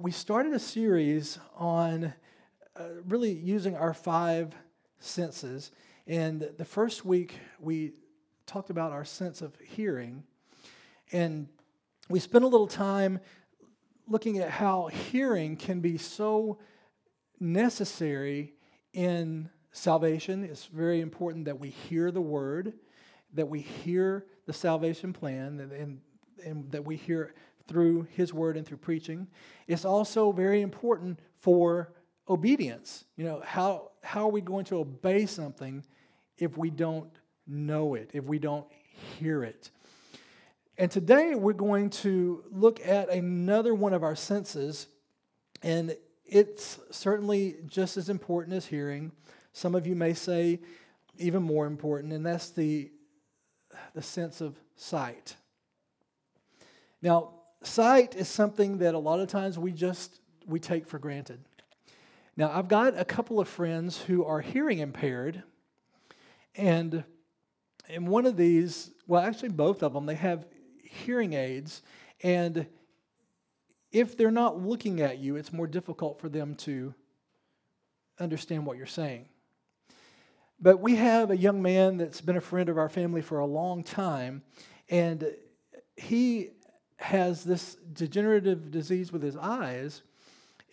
we started a series on uh, really using our five senses. And the first week, we talked about our sense of hearing. And we spent a little time looking at how hearing can be so necessary in salvation. It's very important that we hear the word, that we hear the salvation plan, and, and, and that we hear through his word and through preaching. It's also very important for obedience. You know, how, how are we going to obey something if we don't know it, if we don't hear it? And today we're going to look at another one of our senses, and it's certainly just as important as hearing. Some of you may say even more important, and that's the, the sense of sight. Now, sight is something that a lot of times we just we take for granted. Now, I've got a couple of friends who are hearing impaired, and and one of these, well, actually both of them, they have hearing aids, and if they're not looking at you, it's more difficult for them to understand what you're saying. But we have a young man that's been a friend of our family for a long time, and he has this degenerative disease with his eyes.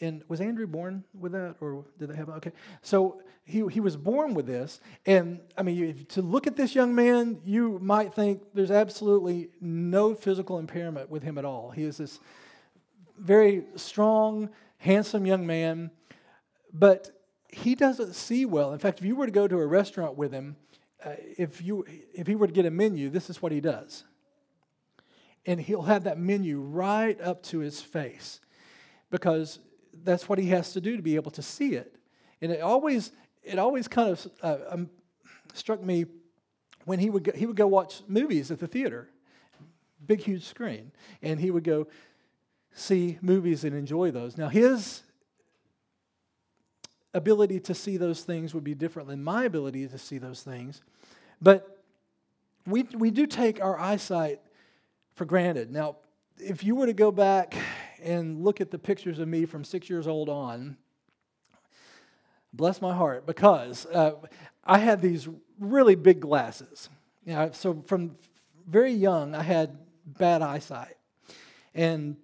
And was Andrew born with that, or did they have? Okay, so he he was born with this, and I mean, to look at this young man, you might think there's absolutely no physical impairment with him at all. He is this very strong, handsome young man, but he doesn't see well. In fact, if you were to go to a restaurant with him, uh, if you if he were to get a menu, this is what he does and he'll have that menu right up to his face because that's what he has to do to be able to see it. And it always, it always kind of uh, um, struck me when he would go, he would go watch movies at the theater, big huge screen, and he would go see movies and enjoy those. Now his ability to see those things would be different than my ability to see those things, but we we do take our eyesight for granted. Now, if you were to go back and look at the pictures of me from six years old on, bless my heart, because uh, I had these really big glasses. You know, so from very young, I had bad eyesight. And,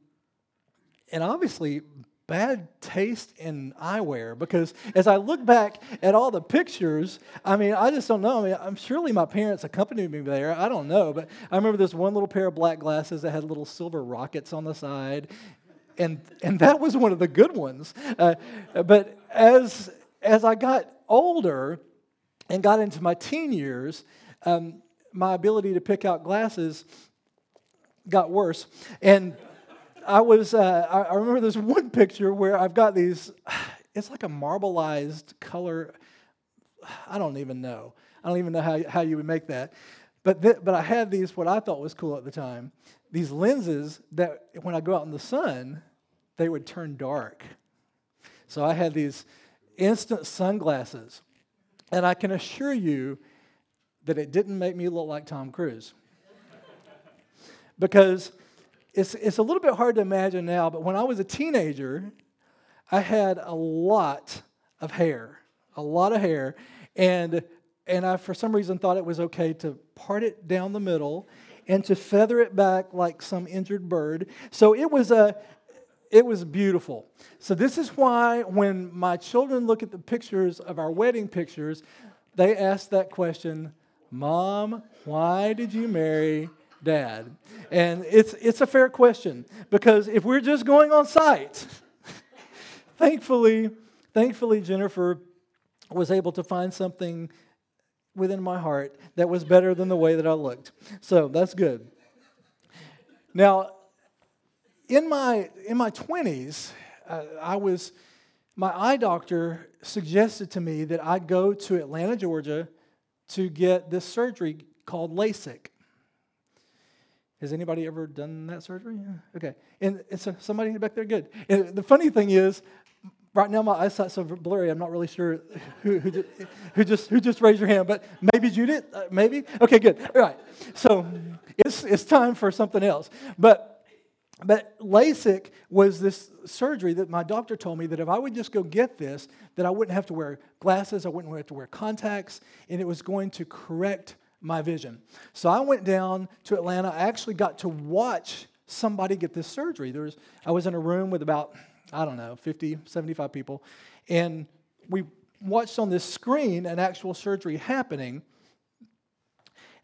and obviously, bad taste in eyewear because as I look back at all the pictures, I mean, I just don't know. I mean, I'm surely my parents accompanied me there. I don't know, but I remember this one little pair of black glasses that had little silver rockets on the side, and and that was one of the good ones. Uh, but as as I got older and got into my teen years, um, my ability to pick out glasses got worse, and I was, uh, I, I remember this one picture where I've got these, it's like a marbleized color. I don't even know. I don't even know how, how you would make that. But, th- but I had these, what I thought was cool at the time, these lenses that when I go out in the sun, they would turn dark. So I had these instant sunglasses. And I can assure you that it didn't make me look like Tom Cruise. because it's, it's a little bit hard to imagine now, but when I was a teenager, I had a lot of hair, a lot of hair, and and I for some reason thought it was okay to part it down the middle and to feather it back like some injured bird. So it was a it was beautiful. So this is why when my children look at the pictures of our wedding pictures, they ask that question, "Mom, why did you marry dad? And it's, it's a fair question because if we're just going on sight, thankfully, thankfully, Jennifer was able to find something within my heart that was better than the way that I looked. So that's good. Now, in my in my 20s, uh, I was my eye doctor suggested to me that I go to Atlanta, Georgia to get this surgery called LASIK. Has anybody ever done that surgery? Okay. And, so somebody back there, good. And the funny thing is, right now my eyesight's so blurry, I'm not really sure who, who, just, who, just, who just raised your hand, but maybe Judith? Uh, maybe? Okay, good. All right. So it's, it's time for something else. But but LASIK was this surgery that my doctor told me that if I would just go get this, that I wouldn't have to wear glasses, I wouldn't have to wear contacts, and it was going to correct my vision. So I went down to Atlanta. I actually got to watch somebody get this surgery. There was, I was in a room with about, I don't know, 50, 75 people, and we watched on this screen an actual surgery happening.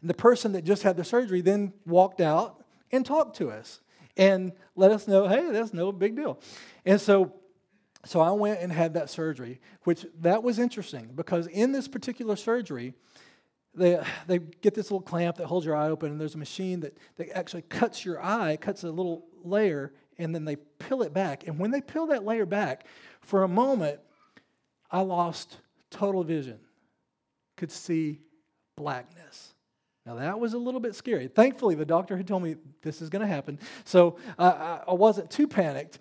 And the person that just had the surgery then walked out and talked to us and let us know, hey, that's no big deal. And so, so I went and had that surgery, which that was interesting because in this particular surgery, they, they get this little clamp that holds your eye open, and there's a machine that, that actually cuts your eye, cuts a little layer, and then they peel it back. And when they peel that layer back, for a moment, I lost total vision, could see blackness. Now, that was a little bit scary. Thankfully, the doctor had told me this is going to happen, so uh, I wasn't too panicked.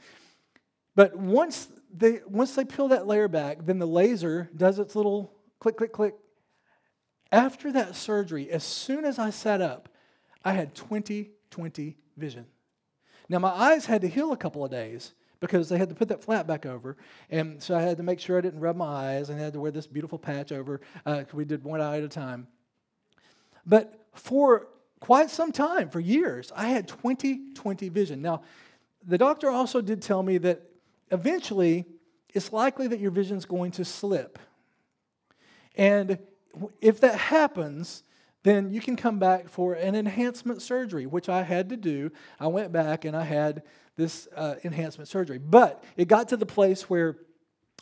But once they, once they peel that layer back, then the laser does its little click, click, click. After that surgery, as soon as I sat up, I had 20 20 vision. Now, my eyes had to heal a couple of days because they had to put that flap back over. And so I had to make sure I didn't rub my eyes and I had to wear this beautiful patch over. Uh, we did one eye at a time. But for quite some time, for years, I had 20 20 vision. Now, the doctor also did tell me that eventually it's likely that your vision is going to slip. And if that happens, then you can come back for an enhancement surgery, which I had to do. I went back and I had this uh, enhancement surgery. But it got to the place where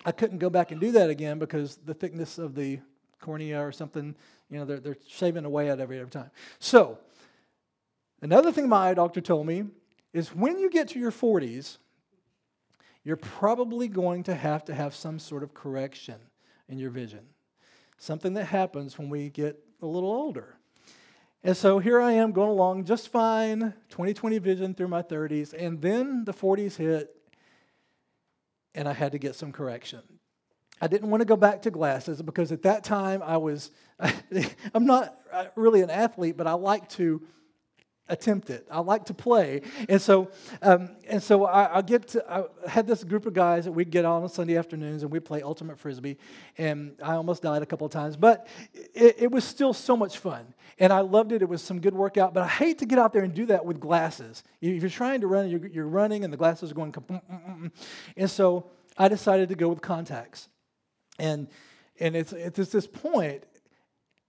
I couldn't go back and do that again because the thickness of the cornea or something you know, they're, they're shaving away at every, every time. So, another thing my eye doctor told me is when you get to your 40s, you're probably going to have to have some sort of correction in your vision. Something that happens when we get a little older. And so here I am going along just fine, 2020 vision through my 30s, and then the 40s hit, and I had to get some correction. I didn't want to go back to glasses because at that time I was, I'm not really an athlete, but I like to attempt it. I like to play. And so, um, and so I, I, get to, I had this group of guys that we'd get on on Sunday afternoons and we'd play ultimate frisbee. And I almost died a couple of times, but it, it, was still so much fun. And I loved it. It was some good workout, but I hate to get out there and do that with glasses. If you're trying to run, you're, you're running and the glasses are going, mm, mm, mm, and so I decided to go with contacts. And, and it's, it's this point,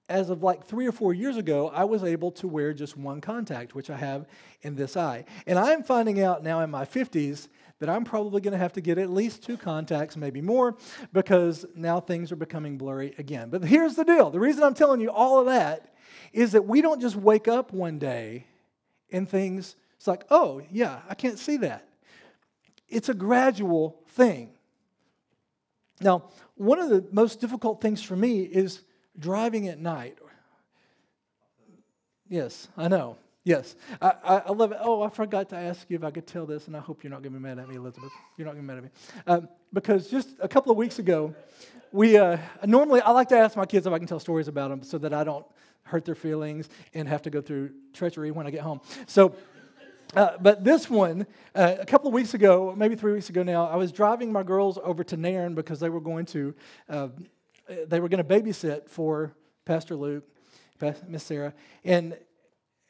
as of like three or four years ago, I was able to wear just one contact, which I have in this eye. And I'm finding out now in my 50s that I'm probably going to have to get at least two contacts, maybe more, because now things are becoming blurry again. But here's the deal the reason I'm telling you all of that is that we don't just wake up one day and things, it's like, oh, yeah, I can't see that. It's a gradual thing. Now, one of the most difficult things for me is driving at night. Yes, I know. Yes, I, I, love it. Oh, I forgot to ask you if I could tell this, and I hope you're not going to be mad at me, Elizabeth. You're not going to be mad at me. Um, because just a couple of weeks ago, we uh, normally, I like to ask my kids if I can tell stories about them so that I don't hurt their feelings and have to go through treachery when I get home. So, uh, but this one, uh, a couple of weeks ago, maybe three weeks ago now, I was driving my girls over to Nairn because they were going to, uh, Uh, they were going to babysit for Pastor Luke, Miss Sarah, and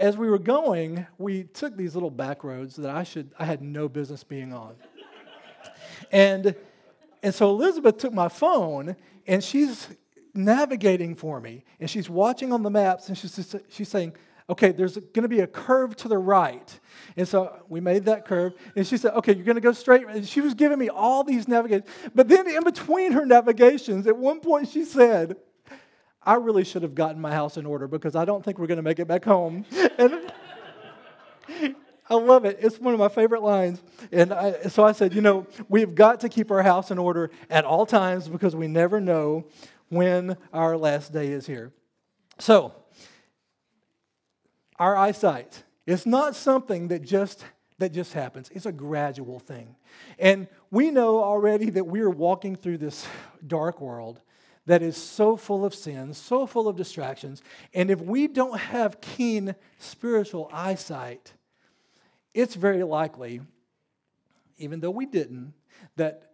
as we were going, we took these little back roads that I should, I had no business being on, and and so Elizabeth took my phone and she's navigating for me, and she's watching on the maps, and she's she's saying okay, there's going to be a curve to the right. And so we made that curve. And she said, okay, you're going to go straight. And she was giving me all these navigations. But then in between her navigations, at one point she said, I really should have gotten my house in order because I don't think we're going to make it back home. And I love it. It's one of my favorite lines. And I, so I said, you know, we've got to keep our house in order at all times because we never know when our last day is here. So, our eyesight. It's not something that just that just happens. It's a gradual thing. And we know already that we are walking through this dark world that is so full of sins, so full of distractions. And if we don't have keen spiritual eyesight, it's very likely, even though we didn't, that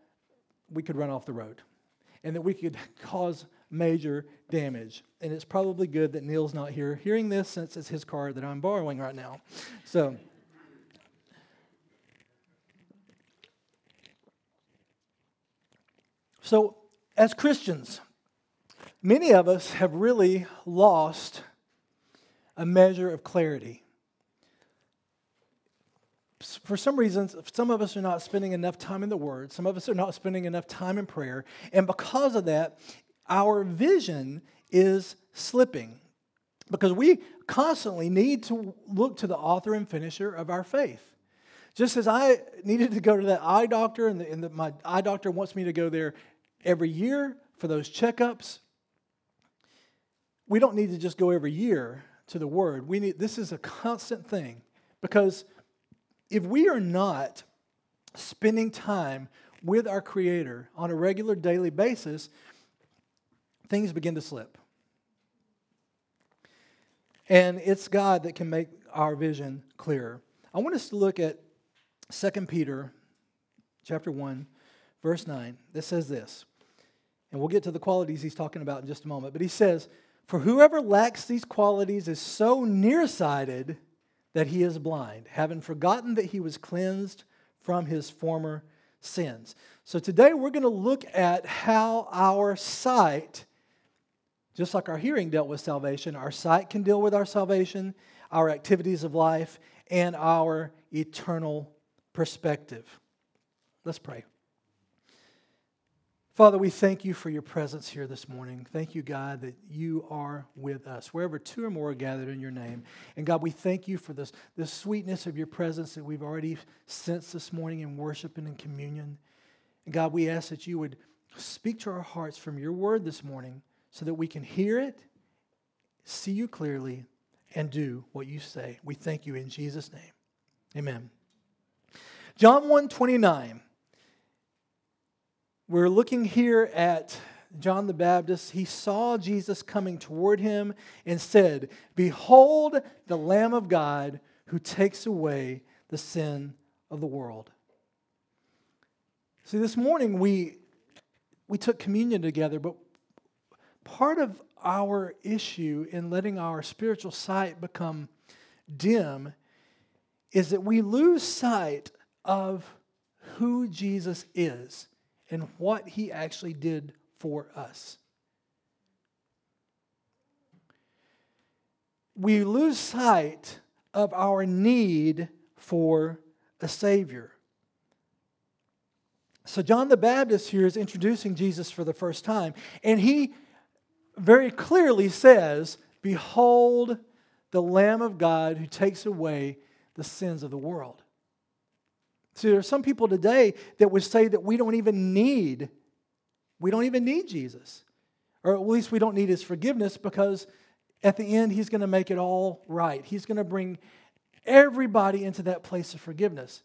we could run off the road and that we could cause major damage. And it's probably good that Neil's not here hearing this since it's his car that I'm borrowing right now. So, so as Christians, many of us have really lost a measure of clarity. For some reasons, some of us are not spending enough time in the Word. Some of us are not spending enough time in prayer. And because of that, our vision is slipping because we constantly need to look to the author and finisher of our faith. Just as I needed to go to that eye doctor, and, the, and the, my eye doctor wants me to go there every year for those checkups, we don't need to just go every year to the Word. We need this is a constant thing because if we are not spending time with our Creator on a regular daily basis, things begin to slip. And it's God that can make our vision clearer. I want us to look at 2 Peter chapter 1 verse 9 that says this. And we'll get to the qualities he's talking about in just a moment, but he says, "For whoever lacks these qualities is so nearsighted that he is blind, having forgotten that he was cleansed from his former sins." So today we're going to look at how our sight just like our hearing dealt with salvation, our sight can deal with our salvation, our activities of life, and our eternal perspective. Let's pray. Father, we thank you for your presence here this morning. Thank you, God, that you are with us wherever two or more are gathered in your name. And God, we thank you for this, this sweetness of your presence that we've already sensed this morning in worship and in communion. And God, we ask that you would speak to our hearts from your word this morning so that we can hear it, see you clearly, and do what you say. We thank you in Jesus' name. Amen. John 1 29. We're looking here at John the Baptist. He saw Jesus coming toward him and said, Behold the Lamb of God who takes away the sin of the world. See, this morning we, we took communion together, but part of our issue in letting our spiritual sight become dim is that we lose sight of who Jesus is and what he actually did for us. We lose sight of our need for a Savior. So, John the Baptist here is introducing Jesus for the first time, and he very clearly says, Behold the Lamb of God who takes away the sins of the world. See, there are some people today that would say that we don't even need, we don't even need Jesus. Or at least we don't need his forgiveness because at the end he's going to make it all right. He's going to bring everybody into that place of forgiveness.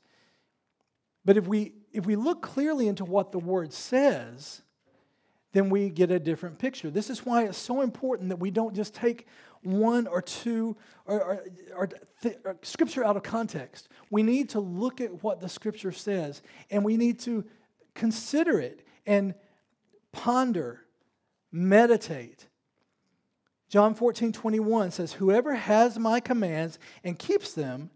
But if we if we look clearly into what the word says, then we get a different picture. This is why it's so important that we don't just take one or two or, or, or, th- or, scripture out of context. We need to look at what the scripture says and we need to consider it and ponder, meditate. John 14, 21 says, Whoever has my commands and keeps them,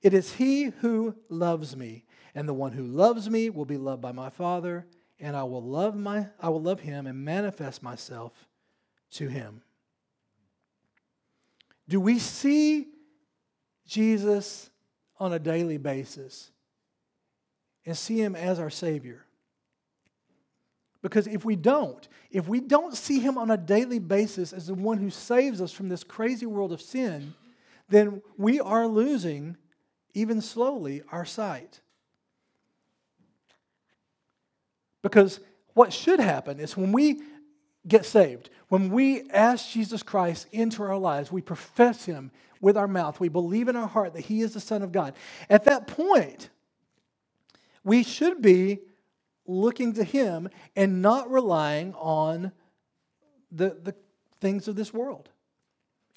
it is he who loves me. And the one who loves me will be loved by my Father and I will love my I will love him and manifest myself to him. Do we see Jesus on a daily basis and see him as our savior? Because if we don't, if we don't see him on a daily basis as the one who saves us from this crazy world of sin, then we are losing, even slowly, our sight. Because what should happen is when we get saved, when we ask Jesus Christ into our lives, we profess Him with our mouth, we believe in our heart that He is the Son of God. At that point, we should be looking to Him and not relying on the, the things of this world.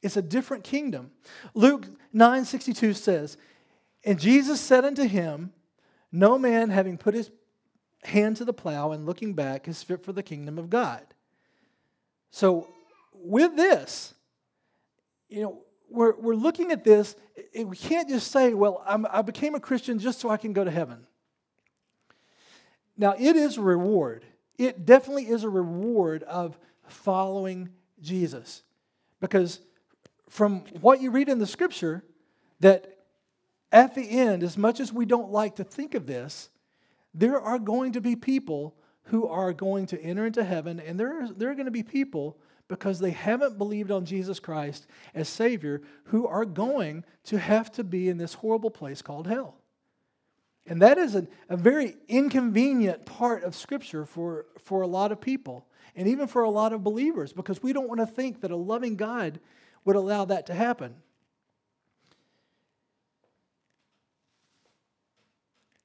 It's a different kingdom. Luke 9:62 says, And Jesus said unto him, No man having put his hand to the plow and looking back is fit for the kingdom of God. So, with this, you know, we're, we're looking at this. we can't just say, well, I'm, I became a Christian just so I can go to heaven. Now, it is a reward. It definitely is a reward of following Jesus. Because from what you read in the scripture, that at the end, as much as we don't like to think of this, there are going to be people who are going to enter into heaven, and there are, there are going to be people because they haven't believed on Jesus Christ as Savior who are going to have to be in this horrible place called hell. And that is a, a very inconvenient part of Scripture for, for a lot of people, and even for a lot of believers, because we don't want to think that a loving God would allow that to happen.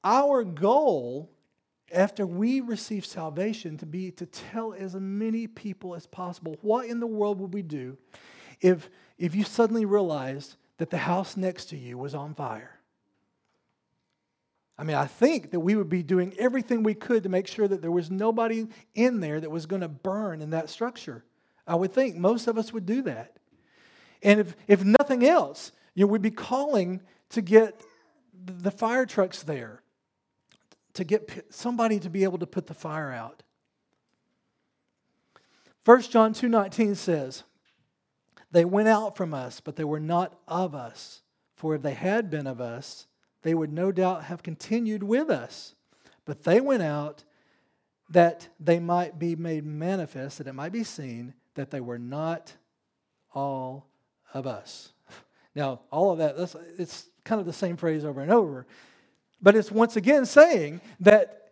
Our goal after we receive salvation to be to tell as many people as possible what in the world would we do if if you suddenly realized that the house next to you was on fire. I mean i think that we would be doing everything we could to make sure that there was nobody in there that was going to burn in that structure. I would think most of us would do that. And if if nothing else you know, we'd be calling to get the fire trucks there to get somebody to be able to put the fire out. 1 John 2:19 says, "They went out from us, but they were not of us. For if they had been of us, they would no doubt have continued with us. But they went out that they might be made manifest, that it might be seen that they were not all of us." Now, all of that, it's kind of the same phrase over and over. But it's once again saying that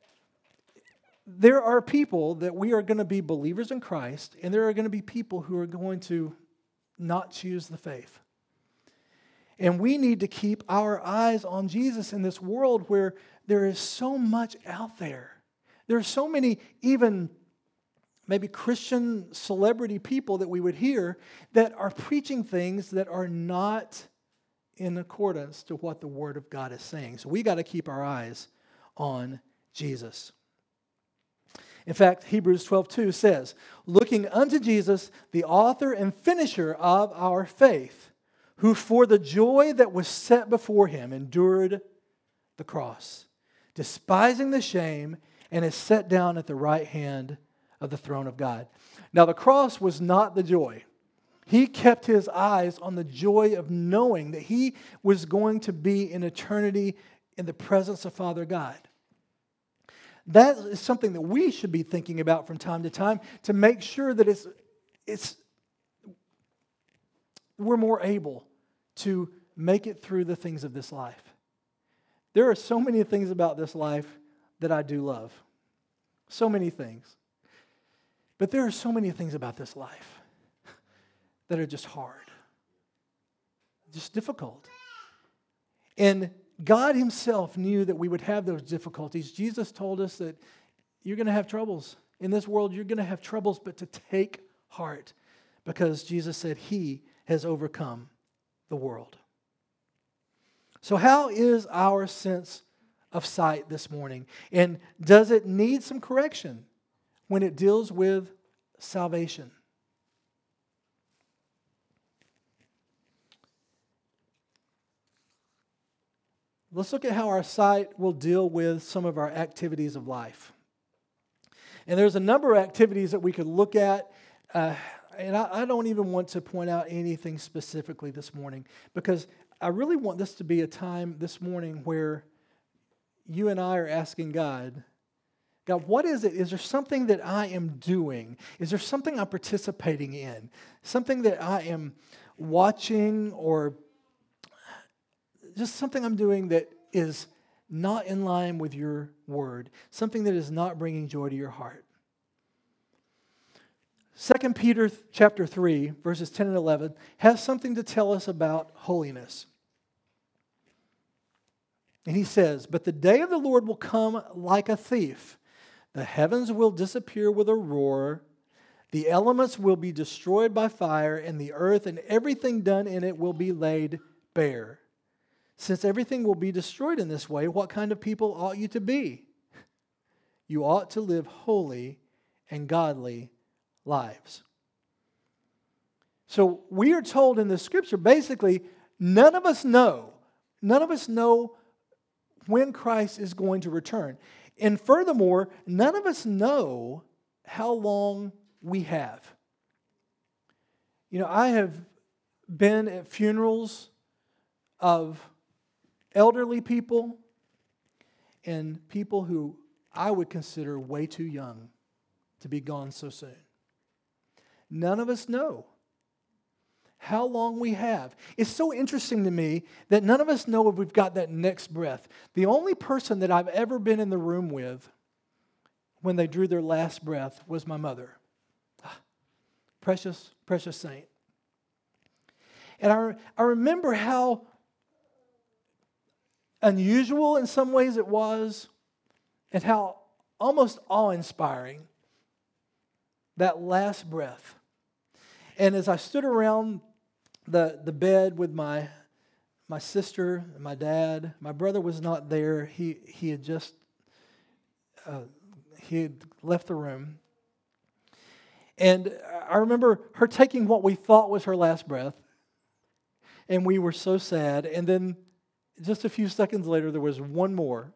there are people that we are going to be believers in Christ, and there are going to be people who are going to not choose the faith. And we need to keep our eyes on Jesus in this world where there is so much out there. There are so many, even maybe Christian celebrity people that we would hear that are preaching things that are not in accordance to what the Word of God is saying. So we got to keep our eyes on Jesus. In fact, Hebrews 12 2 says, Looking unto Jesus, the author and finisher of our faith, who for the joy that was set before him endured the cross, despising the shame, and is set down at the right hand of the throne of God. Now, the cross was not the joy. He kept his eyes on the joy of knowing that he was going to be in eternity in the presence of Father God. That is something that we should be thinking about from time to time to make sure that it's, it's, we're more able to make it through the things of this life. There are so many things about this life that I do love. So many things. But there are so many things about this life that are just hard, just difficult. And God Himself knew that we would have those difficulties. Jesus told us that you're going to have troubles. In this world, you're going to have troubles, but to take heart because Jesus said He has overcome the world. So, how is our sense of sight this morning? And does it need some correction when it deals with salvation? Let's look at how our sight will deal with some of our activities of life. And there's a number of activities that we could look at. Uh, and I, I, don't even want to point out anything specifically this morning because I really want this to be a time this morning where you and I are asking God, God, what is it? Is there something that I am doing? Is there something I'm participating in? Something that I am watching or just something I'm doing that is not in line with your word, something that is not bringing joy to your heart. 2 Peter chapter 3 verses 10 and 11 has something to tell us about holiness. And he says, "But the day of the Lord will come like a thief. The heavens will disappear with a roar, the elements will be destroyed by fire, and the earth and everything done in it will be laid bare." Since everything will be destroyed in this way, what kind of people ought you to be? You ought to live holy and godly lives. So we are told in the scripture basically, none of us know, none of us know when Christ is going to return. And furthermore, none of us know how long we have. You know, I have been at funerals of elderly people and people who I would consider way too young to be gone so soon. None of us know how long we have. It's so interesting to me that none of us know if we've got that next breath. The only person that I've ever been in the room with when they drew their last breath was my mother. Ah, precious, precious saint. And I, I remember how unusual in some ways it was, and how almost awe inspiring that last breath. And as I stood around the, the bed with my, my sister and my dad, my brother was not there. He, he had just uh, he had left the room. And I remember her taking what we thought was her last breath, and we were so sad. And then just a few seconds later, there was one more.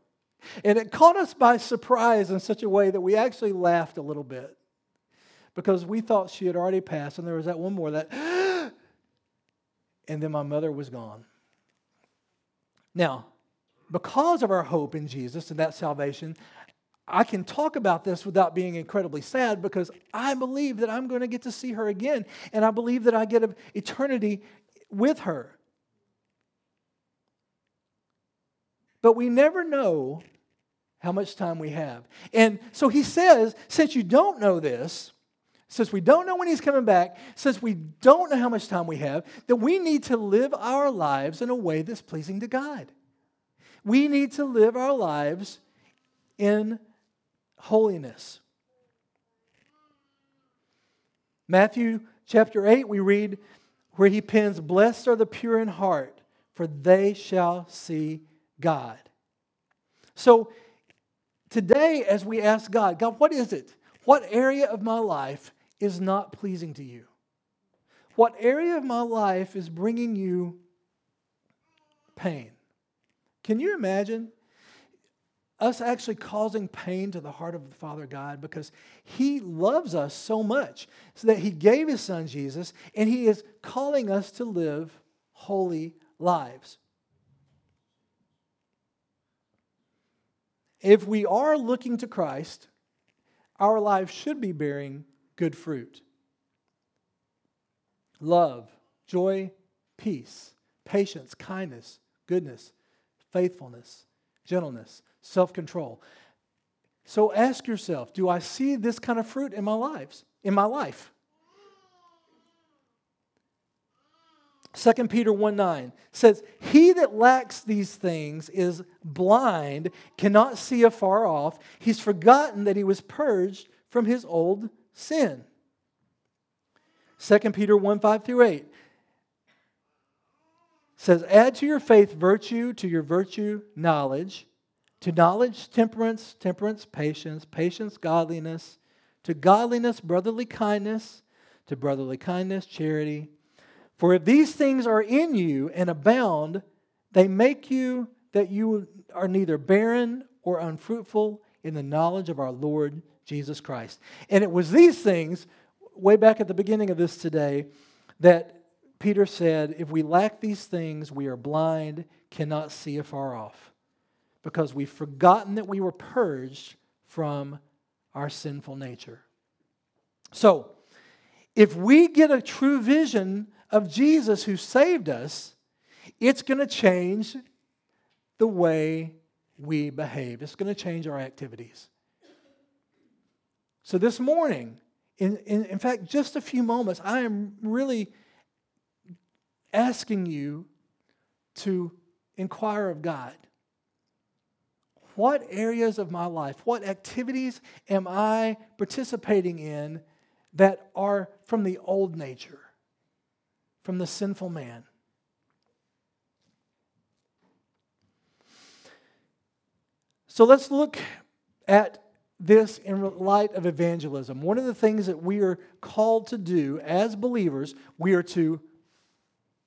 And it caught us by surprise in such a way that we actually laughed a little bit because we thought she had already passed, and there was that one more that, and then my mother was gone. Now, because of our hope in Jesus and that salvation, I can talk about this without being incredibly sad because I believe that I'm going to get to see her again, and I believe that I get an eternity with her. But we never know how much time we have. And so he says, since you don't know this, since we don't know when he's coming back, since we don't know how much time we have, that we need to live our lives in a way that's pleasing to God. We need to live our lives in holiness. Matthew chapter 8, we read where he pens, Blessed are the pure in heart, for they shall see God. So today, as we ask God, God, what is it? What area of my life is not pleasing to you? What area of my life is bringing you pain? Can you imagine us actually causing pain to the heart of the Father God because He loves us so much so that He gave His Son Jesus and He is calling us to live holy lives? If we are looking to Christ, our lives should be bearing good fruit love, joy, peace, patience, kindness, goodness, faithfulness, gentleness, self control. So ask yourself, do I see this kind of fruit in my lives? In my life? 2 Peter 1 9 says, He that lacks these things is blind, cannot see afar off. He's forgotten that he was purged from his old sin. 2 Peter 1 5 through 8 says, Add to your faith virtue, to your virtue, knowledge, to knowledge, temperance, temperance, patience, patience, godliness, to godliness, brotherly kindness, to brotherly kindness, charity for if these things are in you and abound, they make you that you are neither barren or unfruitful in the knowledge of our Lord Jesus Christ. And it was these things, way back at the beginning of this today, that Peter said, if we lack these things, we are blind, cannot see afar off, because we've forgotten that we were purged from our sinful nature. So, if we get a true vision of Jesus who saved us, it's going to change the way we behave. It's going to change our activities. So this morning, in, in, in fact, just a few moments, I am really asking you to inquire of God. What areas of my life, what activities am I participating in that are from the old nature? From the sinful man. So let's look at this in light of evangelism. One of the things that we are called to do as believers, we are to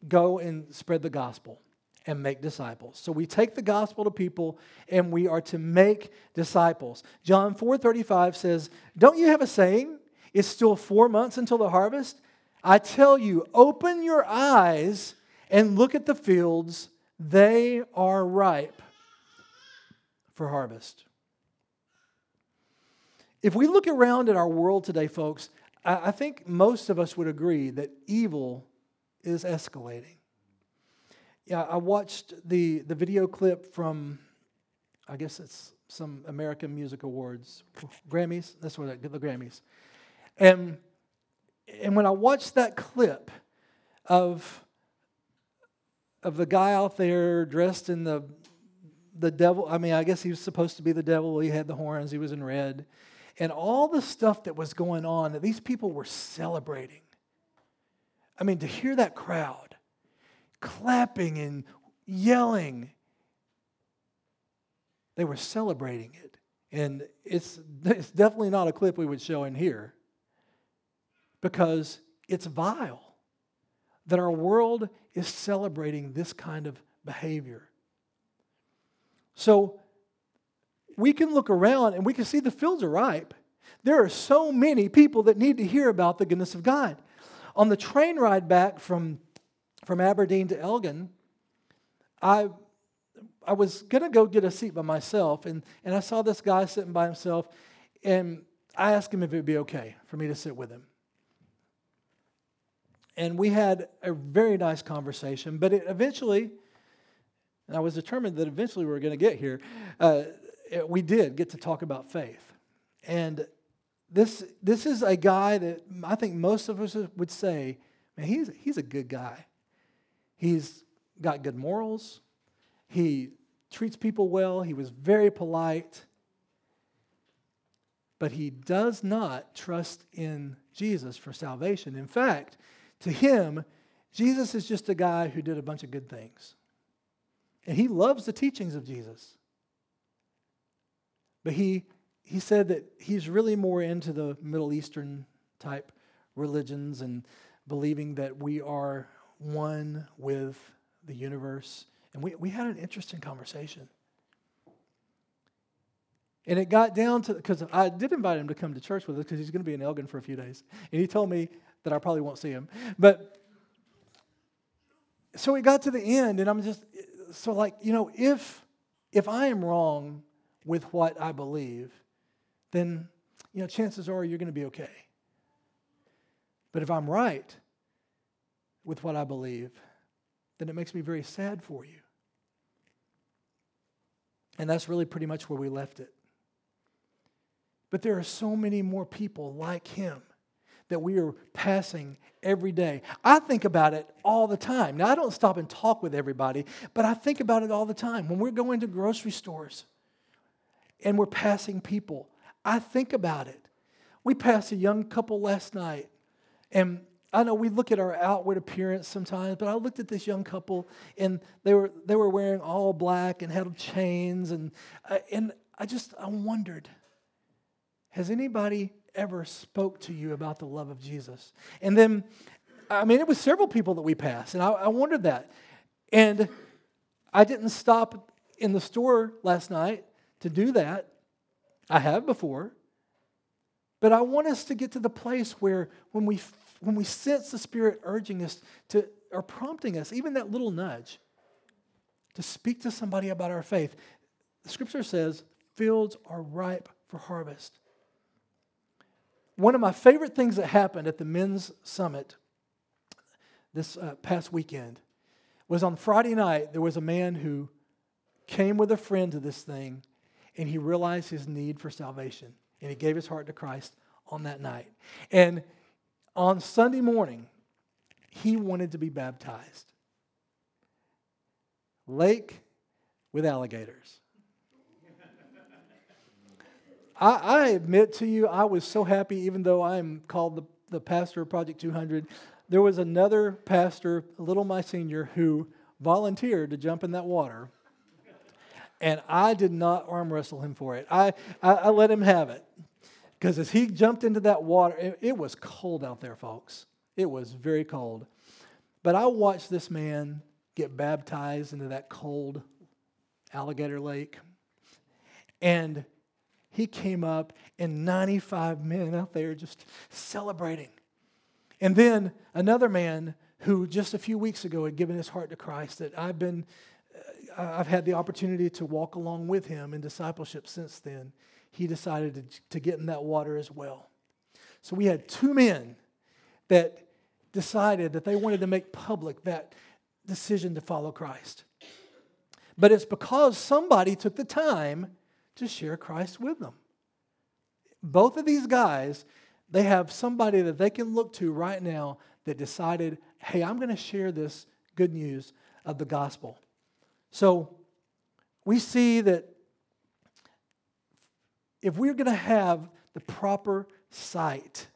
go and spread the gospel and make disciples. So we take the gospel to people and we are to make disciples. John 4:35 says, "Don't you have a saying, it's still 4 months until the harvest? I tell you, open your eyes and look at the fields, they are ripe for harvest." If we look around at our world today, folks, I think most of us would agree that evil is escalating. Yeah, I watched the, the video clip from, I guess it's some American Music Awards, Grammys. That's what the Grammys. And and when I watched that clip of of the guy out there dressed in the the devil, I mean, I guess he was supposed to be the devil. He had the horns. He was in red, and all the stuff that was going on that these people were celebrating. I mean, to hear that crowd clapping and yelling, they were celebrating it. And it's, it's definitely not a clip we would show in here because it's vile that our world is celebrating this kind of behavior. So we can look around and we can see the fields are ripe. There are so many people that need to hear about the goodness of God. On the train ride back from, from Aberdeen to Elgin, I, I was going to go get a seat by myself, and, and I saw this guy sitting by himself, and I asked him if it would be okay for me to sit with him. And we had a very nice conversation, but it eventually, and I was determined that eventually we were going to get here, uh, it, we did get to talk about faith. And this, this is a guy that I think most of us would say, man, he's, he's a good guy. He's got good morals. He treats people well. He was very polite. But he does not trust in Jesus for salvation. In fact, to him, Jesus is just a guy who did a bunch of good things. And he loves the teachings of Jesus. But he he said that he's really more into the Middle Eastern type religions and believing that we are one with the universe. And we, we had an interesting conversation. And it got down to, because I did invite him to come to church with us because he's going to be in Elgin for a few days. And he told me that I probably won't see him. But so it got to the end, and I'm just, so like, you know, if, if I am wrong with what I believe, then you know chances are you're to be okay. But if I'm right with what I believe, then it makes me very sad for you. And that's really pretty much where we left it. But there are so many more people like him that we are passing every day. I think about it all the time. Now, I don't stop and talk with everybody, but I think about it all the time. When we're going to grocery stores and we're passing people, I think about it. We passed a young couple last night, and I know we look at our outward appearance sometimes, but I looked at this young couple, and they were they were wearing all black and had chains, and uh, and I just I wondered, has anybody ever spoke to you about the love of Jesus? And then, I mean, it was several people that we passed, and I, I wondered that, and I didn't stop in the store last night to do that. I have before. But I want us to get to the place where when we, when we sense the Spirit urging us to, or prompting us, even that little nudge, to speak to somebody about our faith, the scripture says, fields are ripe for harvest. One of my favorite things that happened at the men's summit this uh, past weekend was on Friday night, there was a man who came with a friend to this thing and he realized his need for salvation. And he gave his heart to Christ on that night. And on Sunday morning, he wanted to be baptized. Lake with alligators. I, I, admit to you, I was so happy, even though I'm called the, the pastor of Project 200. There was another pastor, a little my senior, who volunteered to jump in that water And I did not arm wrestle him for it. I, I, I let him have it. Because as he jumped into that water, it, it was cold out there, folks. It was very cold. But I watched this man get baptized into that cold alligator lake. And he came up, and 95 men out there just celebrating. And then another man who just a few weeks ago had given his heart to Christ that I've been uh, I've had the opportunity to walk along with him in discipleship since then. He decided to, to get in that water as well. So we had two men that decided that they wanted to make public that decision to follow Christ. But it's because somebody took the time to share Christ with them. Both of these guys, they have somebody that they can look to right now that decided, hey, I'm going to share this good news of the gospel. So we see that if we're going to have the proper sight,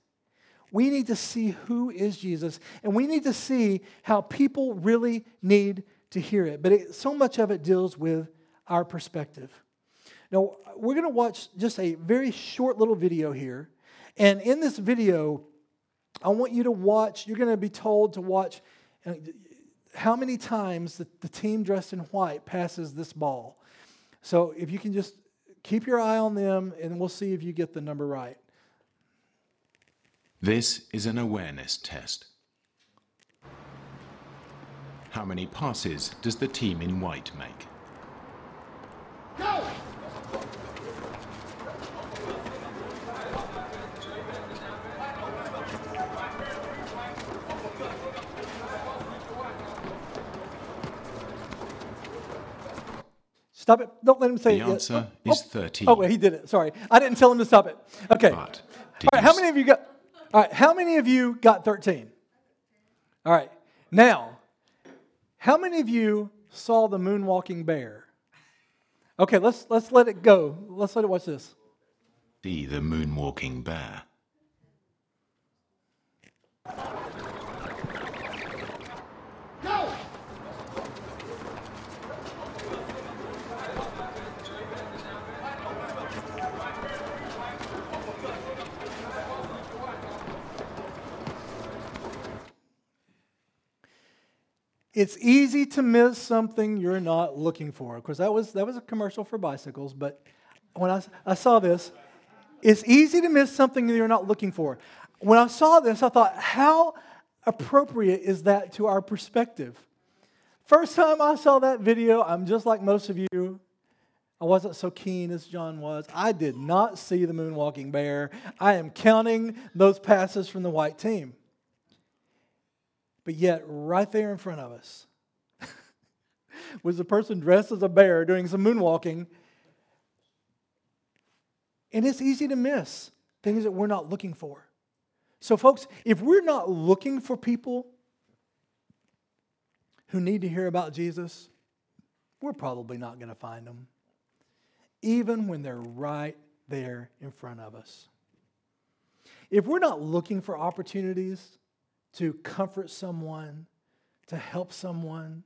we need to see who is Jesus and we need to see how people really need to hear it. But it, so much of it deals with our perspective. Now, we're going to watch just a very short little video here. And in this video, I want you to watch, you're going to be told to watch uh, how many times the, the team dressed in white passes this ball. So if you can just keep your eye on them, and we'll see if you get the number right. This is an awareness test. How many passes does the team in white make? Go! Stop it. Don't let him say the it. The answer oh, is 13. Oh, oh he did it. Sorry. I didn't tell him to stop it. Okay. But All right, how many of you got All right, how many of you got 13? All right. Now, how many of you saw the moonwalking bear? Okay, let's let's let it go. Let's let it watch this. See the moonwalking bear. It's easy to miss something you're not looking for. Of course, that was, that was a commercial for bicycles, but when I, I saw this, it's easy to miss something you're not looking for. When I saw this, I thought, how appropriate is that to our perspective? First time I saw that video, I'm just like most of you. I wasn't so keen as John was. I did not see the moonwalking bear. I am counting those passes from the white team. But yet, right there in front of us was a person dressed as a bear doing some moonwalking. And it's easy to miss things that we're not looking for. So, folks, if we're not looking for people who need to hear about Jesus, we're probably not going to find them, even when they're right there in front of us. If we're not looking for opportunities to comfort someone, to help someone,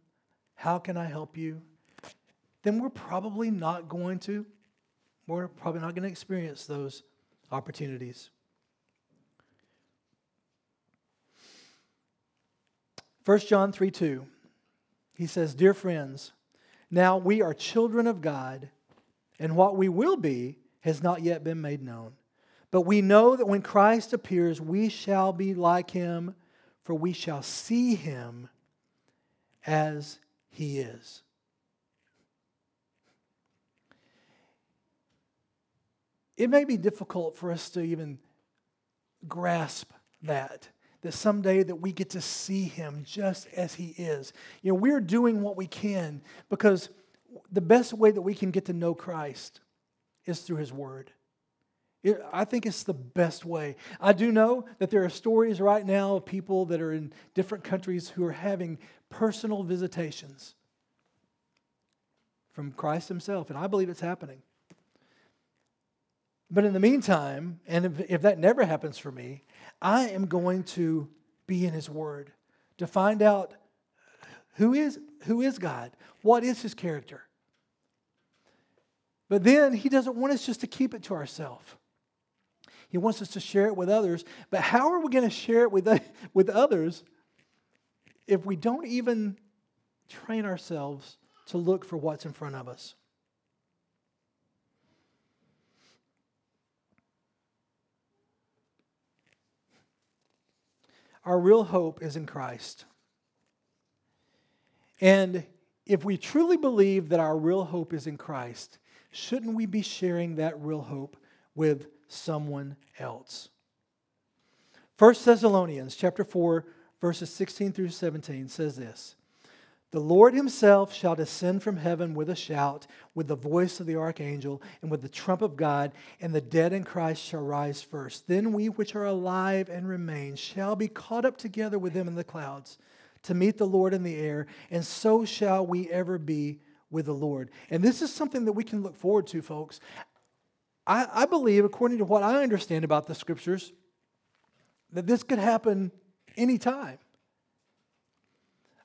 how can I help you? Then we're probably not going to, we're probably not going to experience those opportunities. 1 John 3 2, he says, Dear friends, now we are children of God, and what we will be has not yet been made known. But we know that when Christ appears, we shall be like him for we shall see him as he is. It may be difficult for us to even grasp that that someday that we get to see him just as he is. You know, we're doing what we can because the best way that we can get to know Christ is through his word. It, I think it's the best way. I do know that there are stories right now of people that are in different countries who are having personal visitations from Christ Himself, and I believe it's happening. But in the meantime, and if, if that never happens for me, I am going to be in His Word to find out who is, who is God, what is His character. But then He doesn't want us just to keep it to ourselves. He wants us to share it with others. But how are we going to share it with, with others if we don't even train ourselves to look for what's in front of us? Our real hope is in Christ. And if we truly believe that our real hope is in Christ, shouldn't we be sharing that real hope with someone else? 1 Thessalonians chapter 4 verses 16 through 17 says this the Lord himself shall descend from heaven with a shout, with the voice of the archangel, and with the trump of God, and the dead in Christ shall rise first. Then we which are alive and remain shall be caught up together with them in the clouds to meet the Lord in the air, and so shall we ever be with the Lord. And this is something that we can look forward to, folks. I, I believe, according to what I understand about the scriptures, that this could happen anytime.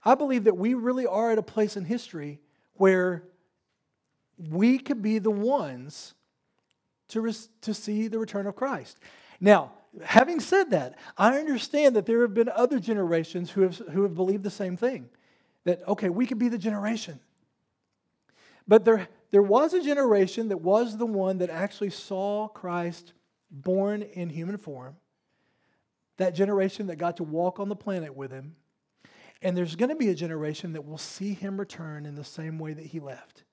I believe that we really are at a place in history where we could be the ones to, to see the return of Christ. Now, having said that, I understand that there have been other generations who have, who have believed the same thing that, okay, we could be the generation. But there, there was a generation that was the one that actually saw Christ born in human form, that generation that got to walk on the planet with him and there's going to be a generation that will see him return in the same way that he left.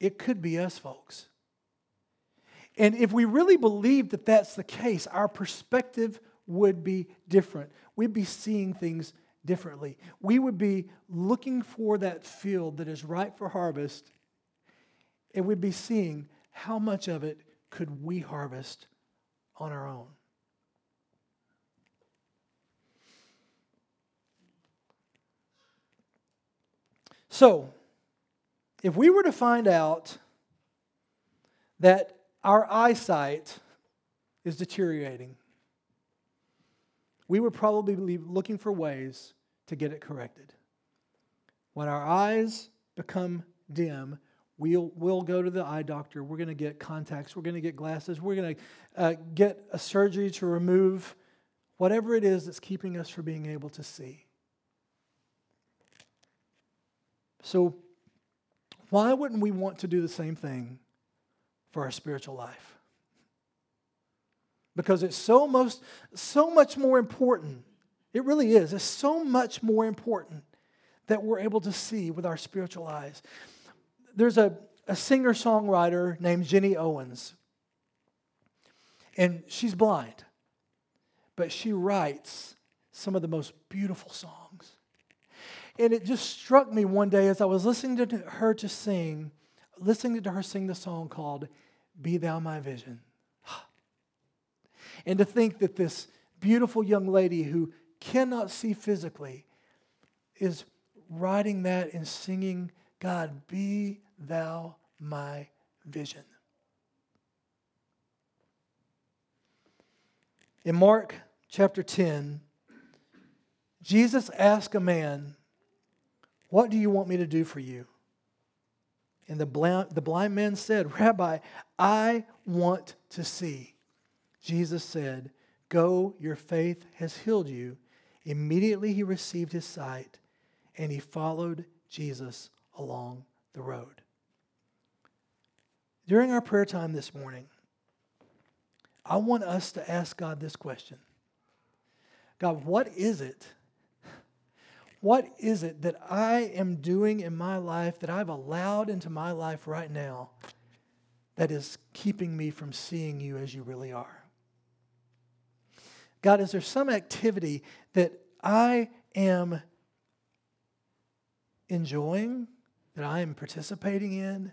It could be us, folks. And if we really believe that that's the case, our perspective would be different. We'd be seeing things differently. We would be looking for that field that is ripe for harvest, and we'd be seeing how much of it could we harvest on our own. So, if we were to find out that our eyesight is deteriorating, we would probably looking for ways to get it corrected. When our eyes become dim, we'll, we'll go to the eye doctor. We're going to get contacts. We're going to get glasses. We're going to uh, get a surgery to remove whatever it is that's keeping us from being able to see. So, why wouldn't we want to do the same thing for our spiritual life? Because it's so most so much more important. It really is. It's so much more important that we're able to see with our spiritual eyes. There's a, a singer songwriter named Jenny Owens, and she's blind, but she writes some of the most beautiful songs. And it just struck me one day as I was listening to her to sing, listening to her sing the song called Be Thou My Vision. And to think that this beautiful young lady who cannot see physically is writing that and singing, God, be thou my vision. In Mark chapter 10, Jesus asked a man what do you want me to do for you? And the blind, the blind man said, Rabbi, I want to see. Jesus said, Go, your faith has healed you. Immediately he received his sight and he followed Jesus along the road. During our prayer time this morning, I want us to ask God this question God, what is it what is it that I am doing in my life that I've allowed into my life right now that is keeping me from seeing you as you really are? God, is there some activity that I am enjoying, that I am participating in,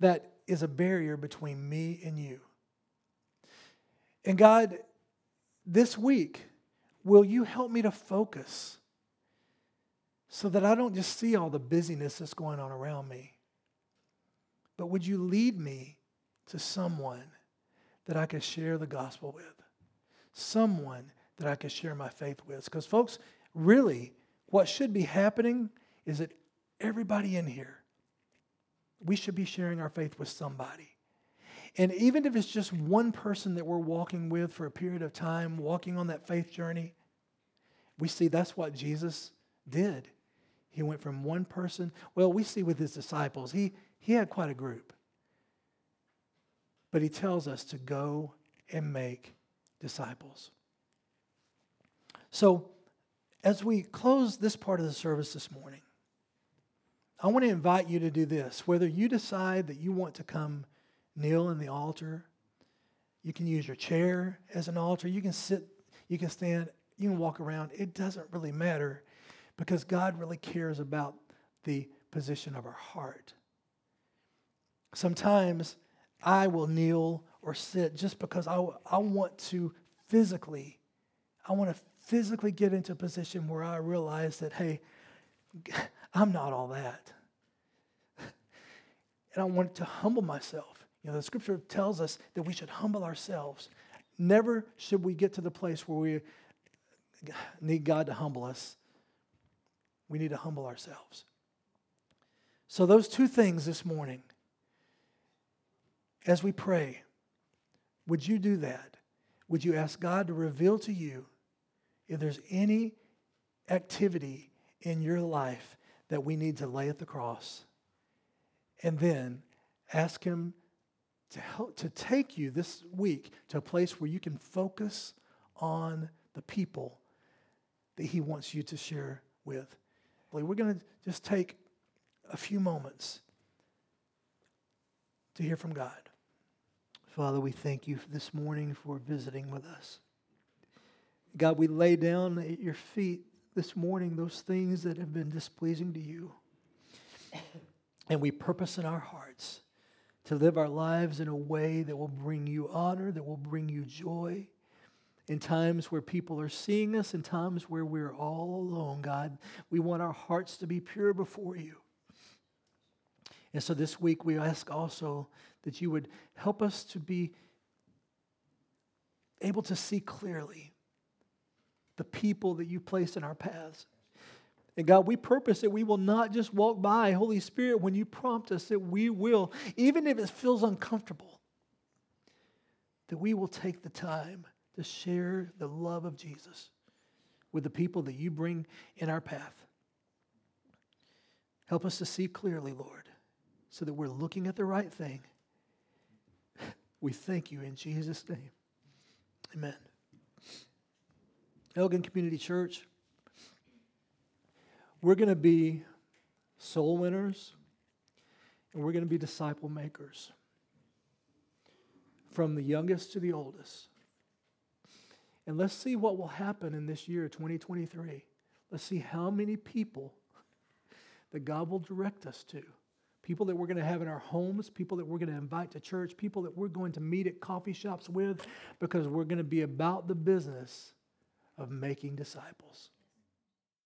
that is a barrier between me and you? And God, this week, will you help me to focus? so that I don't just see all the busyness that's going on around me. But would you lead me to someone that I could share the gospel with? Someone that I could share my faith with? Because, folks, really, what should be happening is that everybody in here, we should be sharing our faith with somebody. And even if it's just one person that we're walking with for a period of time, walking on that faith journey, we see that's what Jesus did. He went from one person. Well, we see with his disciples, he, he had quite a group. But he tells us to go and make disciples. So, as we close this part of the service this morning, I want to invite you to do this. Whether you decide that you want to come kneel in the altar, you can use your chair as an altar, you can sit, you can stand, you can walk around. It doesn't really matter because God really cares about the position of our heart. Sometimes I will kneel or sit just because I, I want to physically, I want to physically get into a position where I realize that, hey, I'm not all that. And I want to humble myself. You know, the scripture tells us that we should humble ourselves. Never should we get to the place where we need God to humble us. We need to humble ourselves. So, those two things this morning, as we pray, would you do that? Would you ask God to reveal to you if there's any activity in your life that we need to lay at the cross. And then ask Him to, help, to take you this week to a place where you can focus on the people that He wants you to share with. We're going to just take a few moments to hear from God. Father, we thank you this morning for visiting with us. God, we lay down at your feet this morning those things that have been displeasing to you. And we purpose in our hearts to live our lives in a way that will bring you honor, that will bring you joy. In times where people are seeing us, in times where we're all alone, God, we want our hearts to be pure before you. And so this week we ask also that you would help us to be able to see clearly the people that you placed in our paths. And God, we purpose that we will not just walk by, Holy Spirit, when you prompt us, that we will, even if it feels uncomfortable, that we will take the time to share the love of Jesus with the people that you bring in our path. Help us to see clearly, Lord, so that we're looking at the right thing. We thank you in Jesus' name. Amen. Elgin Community Church, we're going to be soul winners and we're going to be disciple makers from the youngest to the oldest. And let's see what will happen in this year, 2023. Let's see how many people that God will direct us to. People that we're going to have in our homes, people that we're going to invite to church, people that we're going to meet at coffee shops with, because we're going to be about the business of making disciples.